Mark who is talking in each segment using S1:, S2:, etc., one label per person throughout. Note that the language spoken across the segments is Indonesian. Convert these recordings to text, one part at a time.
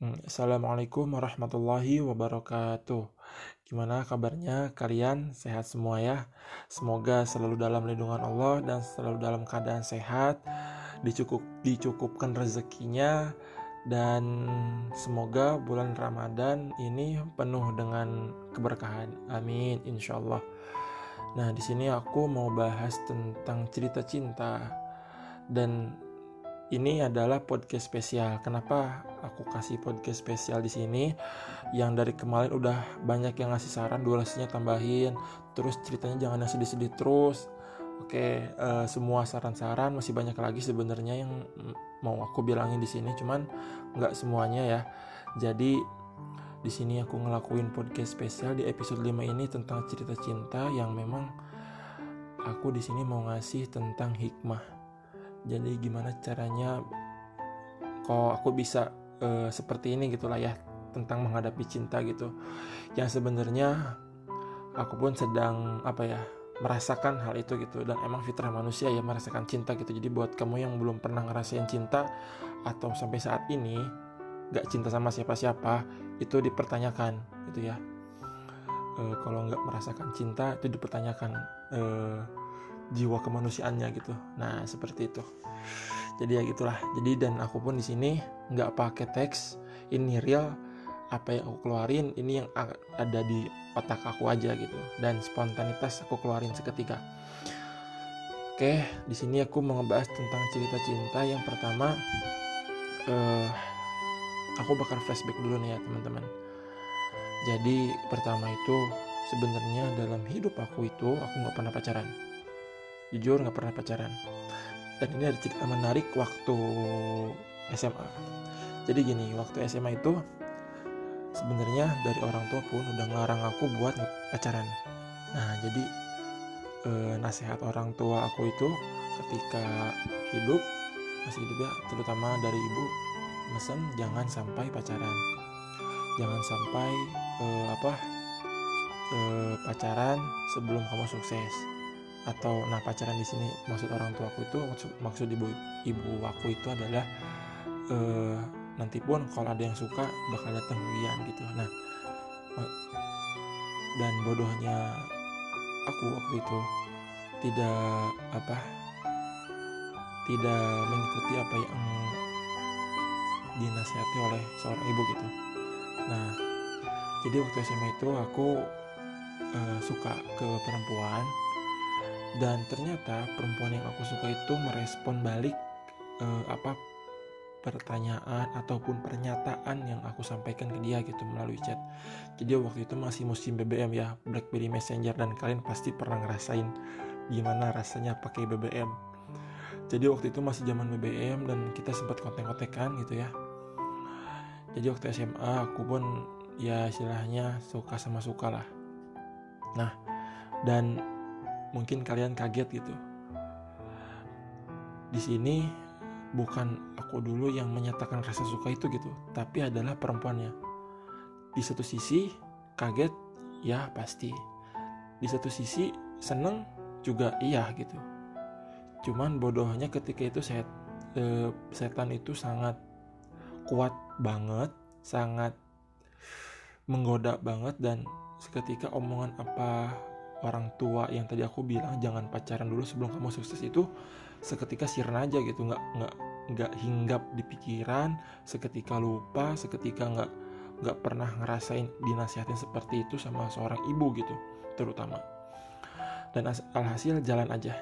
S1: Hmm, Assalamualaikum warahmatullahi wabarakatuh. Gimana kabarnya kalian? Sehat semua ya? Semoga selalu dalam lindungan Allah dan selalu dalam keadaan sehat, dicukup dicukupkan rezekinya dan semoga bulan Ramadan ini penuh dengan keberkahan. Amin insyaallah. Nah, di sini aku mau bahas tentang cerita cinta dan ini adalah podcast spesial. Kenapa aku kasih podcast spesial di sini? Yang dari kemarin udah banyak yang ngasih saran durasinya tambahin, terus ceritanya jangan yang sedih-sedih terus. Oke, uh, semua saran-saran masih banyak lagi sebenarnya yang mau aku bilangin di sini, cuman nggak semuanya ya. Jadi di sini aku ngelakuin podcast spesial di episode 5 ini tentang cerita cinta yang memang aku di sini mau ngasih tentang hikmah jadi gimana caranya kok aku bisa uh, seperti ini gitulah ya tentang menghadapi cinta gitu. Yang sebenarnya aku pun sedang apa ya merasakan hal itu gitu. Dan emang fitrah manusia ya merasakan cinta gitu. Jadi buat kamu yang belum pernah ngerasain cinta atau sampai saat ini gak cinta sama siapa-siapa itu dipertanyakan gitu ya. E, kalau nggak merasakan cinta itu dipertanyakan. E, jiwa kemanusiaannya gitu. Nah seperti itu. Jadi ya gitulah. Jadi dan aku pun di sini nggak pakai teks ini real apa yang aku keluarin ini yang ada di otak aku aja gitu. Dan spontanitas aku keluarin seketika. Oke di sini aku mau ngebahas tentang cerita cinta yang pertama uh, aku bakal flashback dulu nih ya teman-teman. Jadi pertama itu sebenarnya dalam hidup aku itu aku nggak pernah pacaran jujur nggak pernah pacaran. Dan ini ada cerita menarik waktu SMA jadi gini waktu SMA itu sebenarnya dari orang tua pun udah ngelarang aku buat pacaran. Nah jadi eh, nasihat orang tua aku itu ketika hidup masih hidup ya terutama dari ibu mesen jangan sampai pacaran. Jangan sampai eh, apa eh, pacaran sebelum kamu sukses atau nah pacaran di sini maksud orang tua aku itu maksud, maksud ibu ibu aku itu adalah uh, nanti pun kalau ada yang suka bakal datang Wian gitu. Nah dan bodohnya aku waktu itu tidak apa tidak mengikuti apa yang dinasihati oleh seorang ibu gitu. Nah jadi waktu SMA itu aku uh, suka ke perempuan dan ternyata perempuan yang aku suka itu merespon balik uh, apa pertanyaan ataupun pernyataan yang aku sampaikan ke dia gitu melalui chat. Jadi waktu itu masih musim BBM ya, BlackBerry Messenger dan kalian pasti pernah ngerasain gimana rasanya pakai BBM. Jadi waktu itu masih zaman BBM dan kita sempat kontek-kontekan gitu ya. Jadi waktu SMA aku pun ya istilahnya suka sama suka lah. Nah, dan mungkin kalian kaget gitu. Di sini bukan aku dulu yang menyatakan rasa suka itu gitu, tapi adalah perempuannya. Di satu sisi kaget, ya pasti. Di satu sisi seneng juga iya gitu. Cuman bodohnya ketika itu set, e, setan itu sangat kuat banget, sangat menggoda banget dan seketika omongan apa orang tua yang tadi aku bilang jangan pacaran dulu sebelum kamu sukses itu seketika sirna aja gitu. Nggak nggak nggak hinggap di pikiran seketika lupa seketika nggak nggak pernah ngerasain dinasihatin seperti itu sama seorang ibu gitu terutama. Dan alhasil jalan aja.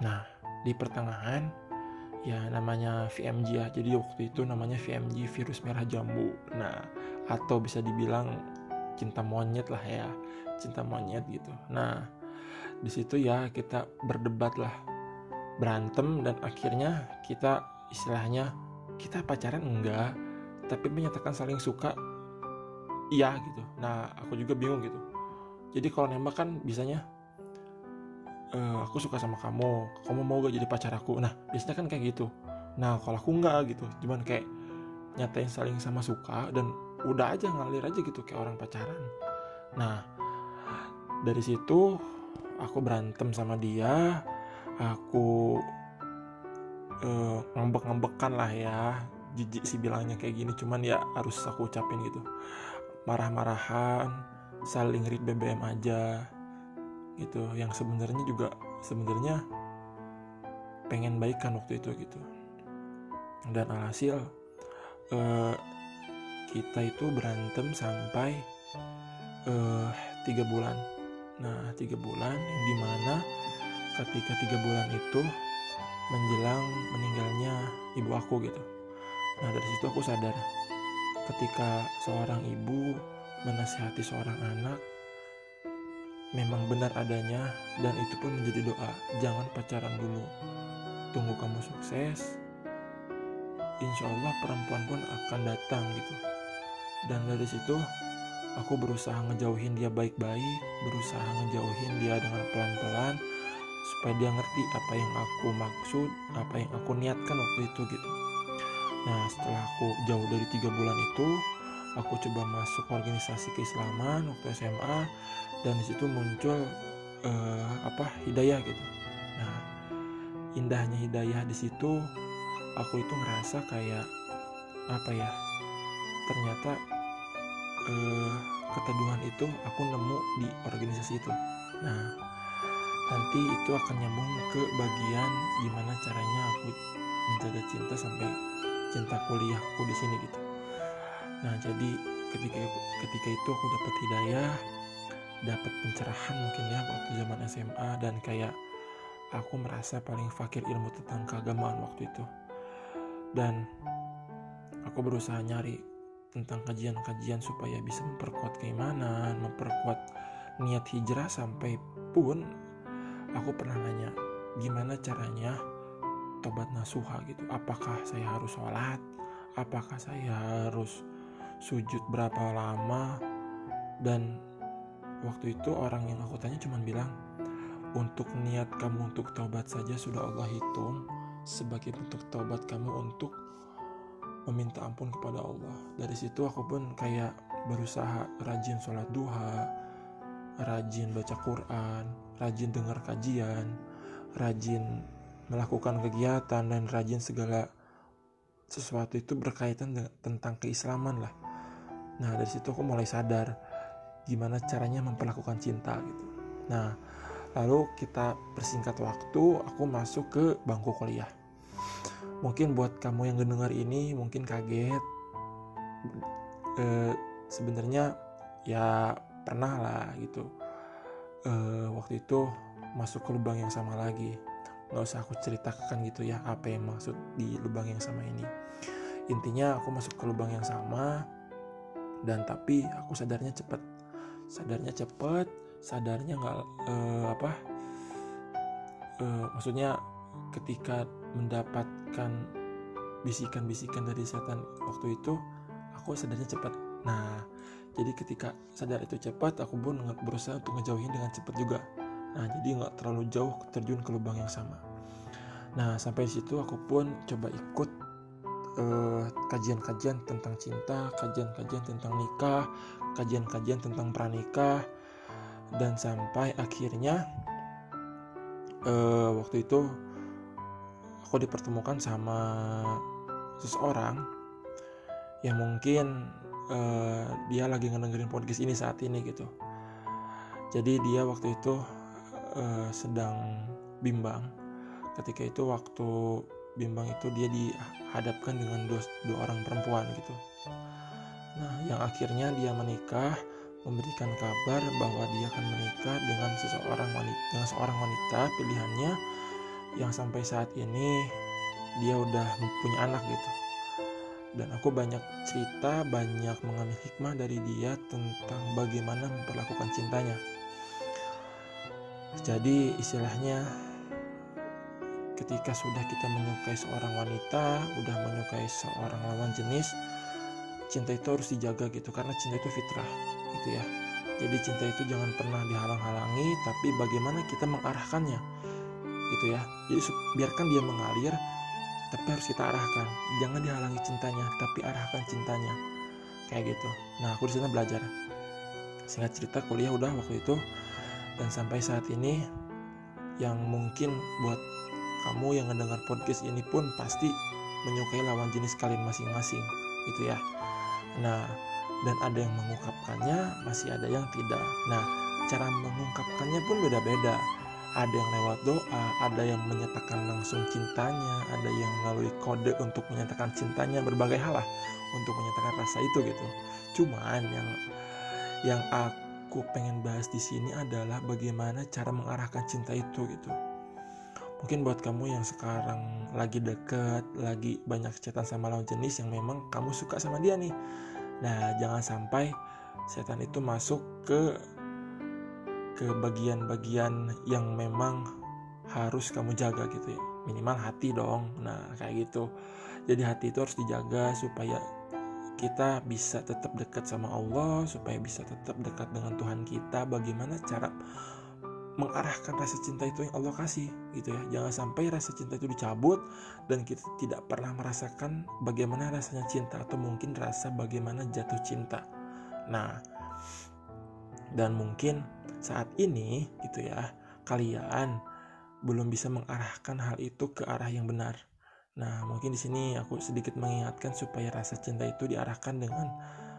S1: Nah di pertengahan ya namanya VMG ya. Jadi waktu itu namanya VMG virus merah jambu. Nah atau bisa dibilang cinta monyet lah ya cinta monyet gitu. Nah di situ ya kita berdebat lah berantem dan akhirnya kita istilahnya kita pacaran enggak tapi menyatakan saling suka iya gitu. Nah aku juga bingung gitu. Jadi kalau nembak kan bisanya e, aku suka sama kamu kamu mau gak jadi pacar aku? Nah biasanya kan kayak gitu. Nah kalau aku enggak gitu cuman kayak nyatain saling sama suka dan udah aja ngalir aja gitu kayak orang pacaran. Nah dari situ aku berantem sama dia aku uh, ngambek-ngambekan lah ya jijik sih bilangnya kayak gini cuman ya harus aku ucapin gitu. Marah-marahan saling read BBM aja gitu. Yang sebenarnya juga sebenarnya pengen baikan waktu itu gitu. Dan alhasil uh, kita itu berantem sampai uh, tiga bulan. Nah tiga bulan yang di mana ketika tiga bulan itu menjelang meninggalnya ibu aku gitu. Nah dari situ aku sadar ketika seorang ibu menasihati seorang anak memang benar adanya dan itu pun menjadi doa. Jangan pacaran dulu. Tunggu kamu sukses insya Allah perempuan pun akan datang gitu dan dari situ aku berusaha ngejauhin dia baik-baik berusaha ngejauhin dia dengan pelan-pelan supaya dia ngerti apa yang aku maksud apa yang aku niatkan waktu itu gitu. Nah setelah aku jauh dari tiga bulan itu aku coba masuk organisasi keislaman waktu SMA dan di situ muncul uh, apa hidayah gitu. Nah indahnya hidayah di situ aku itu ngerasa kayak apa ya ternyata eh, keteduhan itu aku nemu di organisasi itu. Nah nanti itu akan nyambung ke bagian gimana caranya aku menjaga cinta sampai cinta kuliahku di sini gitu. Nah jadi ketika ketika itu aku dapat hidayah dapat pencerahan mungkin ya waktu zaman SMA dan kayak aku merasa paling fakir ilmu tentang keagamaan waktu itu. Dan aku berusaha nyari tentang kajian-kajian supaya bisa memperkuat keimanan, memperkuat niat hijrah sampai pun aku pernah nanya gimana caranya tobat nasuha gitu. Apakah saya harus sholat? Apakah saya harus sujud berapa lama? Dan waktu itu orang yang aku tanya cuma bilang untuk niat kamu untuk taubat saja sudah Allah hitung sebagai bentuk taubat kamu untuk meminta ampun kepada Allah. Dari situ aku pun kayak berusaha rajin sholat duha, rajin baca Quran, rajin dengar kajian, rajin melakukan kegiatan dan rajin segala sesuatu itu berkaitan dengan, tentang keislaman lah. Nah dari situ aku mulai sadar gimana caranya memperlakukan cinta gitu. Nah Lalu kita persingkat waktu, aku masuk ke bangku kuliah. Mungkin buat kamu yang mendengar ini mungkin kaget. E, Sebenarnya ya pernah lah gitu. E, waktu itu masuk ke lubang yang sama lagi. Nggak usah aku ceritakan gitu ya apa yang maksud di lubang yang sama ini. Intinya aku masuk ke lubang yang sama dan tapi aku sadarnya cepat. Sadarnya cepat sadarnya nggak uh, apa uh, maksudnya ketika mendapatkan bisikan-bisikan dari setan waktu itu aku sadarnya cepat. Nah jadi ketika sadar itu cepat aku pun berusaha untuk ngejauhin dengan cepat juga. Nah jadi nggak terlalu jauh terjun ke lubang yang sama. Nah sampai situ aku pun coba ikut eh, kajian-kajian uh, tentang cinta kajian-kajian tentang nikah kajian-kajian tentang pranikah. Dan sampai akhirnya uh, waktu itu aku dipertemukan sama seseorang yang mungkin uh, dia lagi ngedengerin podcast ini saat ini gitu. Jadi dia waktu itu uh, sedang bimbang. Ketika itu waktu bimbang itu dia dihadapkan dengan dua, dua orang perempuan gitu. Nah yang akhirnya dia menikah memberikan kabar bahwa dia akan menikah dengan seseorang wanita dengan seorang wanita. Pilihannya yang sampai saat ini dia udah punya anak gitu. Dan aku banyak cerita banyak mengambil hikmah dari dia tentang bagaimana memperlakukan cintanya. Jadi istilahnya ketika sudah kita menyukai seorang wanita udah menyukai seorang lawan jenis cinta itu harus dijaga gitu karena cinta itu fitrah gitu ya. Jadi cinta itu jangan pernah dihalang-halangi tapi bagaimana kita mengarahkannya gitu ya. Jadi biarkan dia mengalir tapi harus kita arahkan. Jangan dihalangi cintanya tapi arahkan cintanya. Kayak gitu. Nah aku di sana belajar. Singkat cerita kuliah udah waktu itu. Dan sampai saat ini yang mungkin buat kamu yang mendengar podcast ini pun pasti menyukai lawan jenis kalian masing-masing. Gitu ya. Nah dan ada yang mengungkapkannya masih ada yang tidak. Nah cara mengungkapkannya pun beda-beda ada yang lewat doa, ada yang menyatakan langsung cintanya, ada yang melalui kode untuk menyatakan cintanya, berbagai hal lah untuk menyatakan rasa itu gitu. Cuman yang yang aku pengen bahas di sini adalah bagaimana cara mengarahkan cinta itu gitu. Mungkin buat kamu yang sekarang lagi deket, lagi banyak chatan sama lawan jenis yang memang kamu suka sama dia nih. Nah, jangan sampai setan itu masuk ke ke bagian-bagian yang memang harus kamu jaga gitu ya. Minimal hati dong. Nah kayak gitu. Jadi hati itu harus dijaga supaya kita bisa tetap dekat sama Allah supaya bisa tetap dekat dengan Tuhan kita. Bagaimana cara mengarahkan rasa cinta itu yang Allah kasih gitu ya. Jangan sampai rasa cinta itu dicabut dan kita tidak pernah merasakan bagaimana rasanya cinta atau mungkin rasa bagaimana jatuh cinta. Nah dan mungkin saat ini gitu ya kalian belum bisa mengarahkan hal itu ke arah yang benar. Nah, mungkin di sini aku sedikit mengingatkan supaya rasa cinta itu diarahkan dengan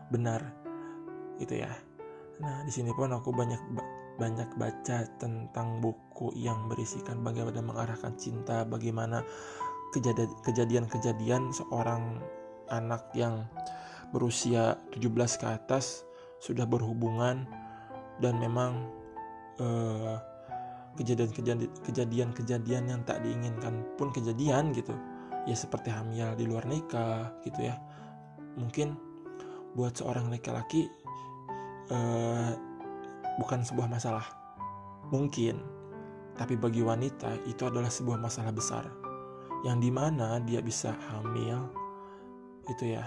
S1: benar. Gitu ya. Nah, di sini pun aku banyak banyak baca tentang buku yang berisikan bagaimana mengarahkan cinta, bagaimana kejadian-kejadian seorang anak yang berusia 17 ke atas sudah berhubungan dan memang uh, kejadian-kejadian yang tak diinginkan pun kejadian gitu. Ya seperti hamil di luar nikah gitu ya. Mungkin buat seorang laki-laki uh, bukan sebuah masalah. Mungkin. Tapi bagi wanita itu adalah sebuah masalah besar. Yang di mana dia bisa hamil itu ya.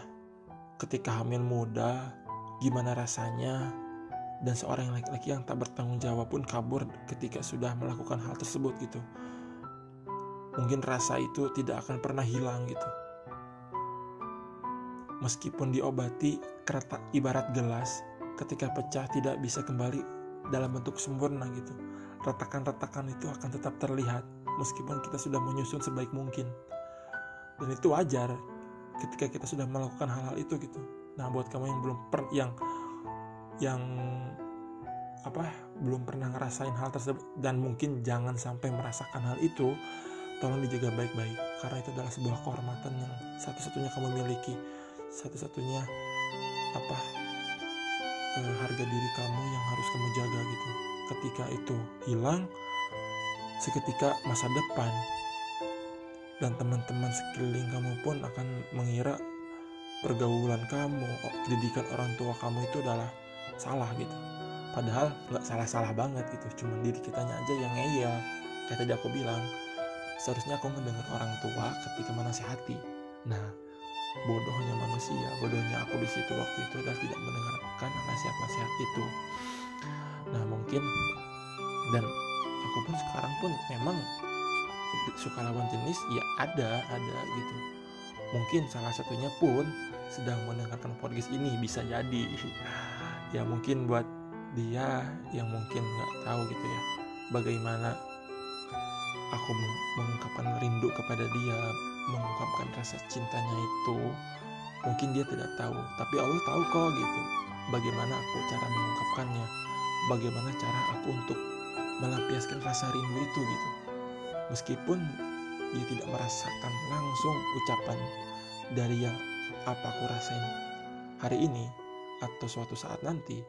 S1: Ketika hamil muda gimana rasanya dan seorang laki-laki yang tak bertanggung jawab pun kabur ketika sudah melakukan hal tersebut gitu. Mungkin rasa itu tidak akan pernah hilang gitu. Meskipun diobati kereta ibarat gelas ketika pecah tidak bisa kembali dalam bentuk sempurna gitu. Retakan-retakan itu akan tetap terlihat meskipun kita sudah menyusun sebaik mungkin. Dan itu wajar ketika kita sudah melakukan hal-hal itu gitu. Nah buat kamu yang belum per yang yang apa belum pernah ngerasain hal tersebut dan mungkin jangan sampai merasakan hal itu tolong dijaga baik-baik. Karena itu adalah sebuah kehormatan yang satu-satunya kamu miliki. Satu-satunya apa eh, harga diri kamu yang harus kamu jaga gitu. Ketika itu hilang seketika masa depan dan teman-teman sekeliling kamu pun akan mengira pergaulan kamu pendidikan orang tua kamu itu adalah salah gitu. Padahal nggak salah-salah banget gitu cuma diri kitanya aja yang ngeyel. Kayak tadi aku bilang seharusnya aku mendengar orang tua ketika menasihati. Nah bodohnya manusia bodohnya aku di situ waktu itu adalah tidak mendengarkan nasihat-nasihat itu. Nah mungkin dan aku pun sekarang pun memang suka lawan jenis ya ada ada gitu. Mungkin salah satunya pun sedang mendengarkan podcast ini bisa jadi ya mungkin buat dia yang mungkin nggak tahu gitu ya bagaimana aku mengungkapkan rindu kepada dia mengungkapkan rasa cintanya itu mungkin dia tidak tahu. Tapi Allah tahu kok gitu bagaimana aku cara mengungkapkannya bagaimana cara aku untuk melampiaskan rasa rindu itu gitu. Meskipun dia tidak merasakan langsung ucapan dari yang apa aku rasain hari ini atau suatu saat nanti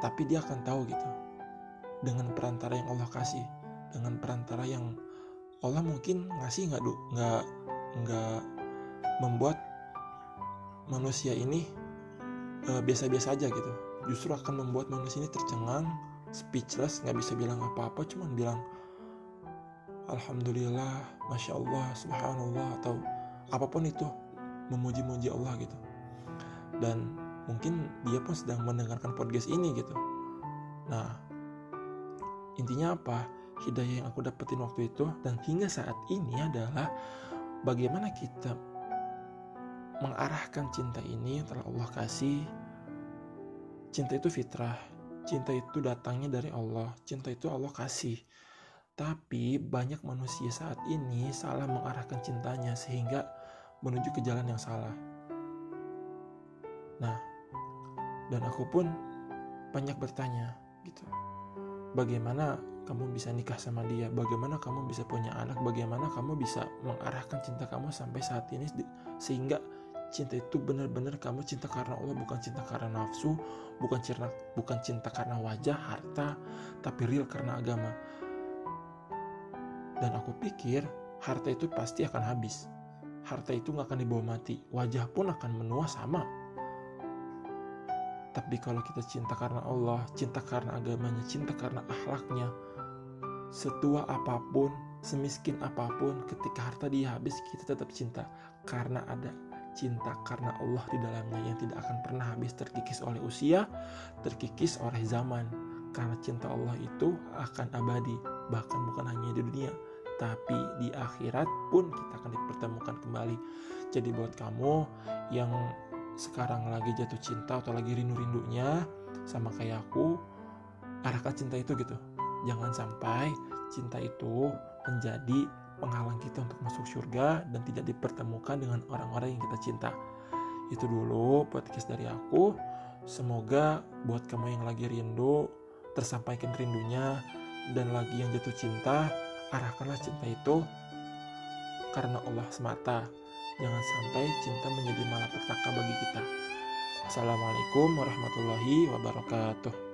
S1: tapi dia akan tahu gitu. Dengan perantara yang Allah kasih dengan perantara yang Allah mungkin ngasih nggak nggak nggak membuat manusia ini uh, biasa-biasa aja gitu. Justru akan membuat manusia ini tercengang speechless nggak bisa bilang apa-apa cuman bilang Alhamdulillah Masya Allah Subhanallah atau apa pun itu memuji-muji Allah gitu. Dan mungkin dia pun sedang mendengarkan podcast ini gitu. Nah intinya apa? Hidayah yang aku dapetin waktu itu dan hingga saat ini adalah bagaimana kita mengarahkan cinta ini yang telah Allah kasih. Cinta itu fitrah cinta itu datangnya dari Allah cinta itu Allah kasih. Tapi banyak manusia saat ini salah mengarahkan cintanya sehingga menuju ke jalan yang salah. Nah, dan aku pun banyak bertanya gitu. Bagaimana kamu bisa nikah sama dia? Bagaimana kamu bisa punya anak? Bagaimana kamu bisa mengarahkan cinta kamu sampai saat ini sehingga cinta itu benar-benar kamu cinta karena Allah bukan cinta karena nafsu bukan cinta bukan cinta karena wajah harta tapi real karena agama dan aku pikir harta itu pasti akan habis harta itu nggak akan dibawa mati wajah pun akan menua sama tapi kalau kita cinta karena Allah cinta karena agamanya cinta karena akhlaknya setua apa pun semiskin apa pun ketika harta dia habis kita tetap cinta karena ada cinta karena Allah di dalamnya yang tidak akan pernah habis terkikis oleh usia, terkikis oleh zaman. Karena cinta Allah itu akan abadi, bahkan bukan hanya di dunia, tapi di akhirat pun kita akan dipertemukan kembali. Jadi buat kamu yang sekarang lagi jatuh cinta atau lagi rindu-rindunya sama kayak aku, arahkan cinta itu gitu. Jangan sampai cinta itu menjadi penghalang kita untuk masuk surga dan tidak dipertemukan dengan orang-orang yang kita cinta. Itu dulu podcast dari aku. Semoga buat kamu yang lagi rindu, tersampaikan rindunya, dan lagi yang jatuh cinta, arahkanlah cinta itu karena Allah semata. Jangan sampai cinta menjadi malapetaka bagi kita. Assalamualaikum warahmatullahi wabarakatuh.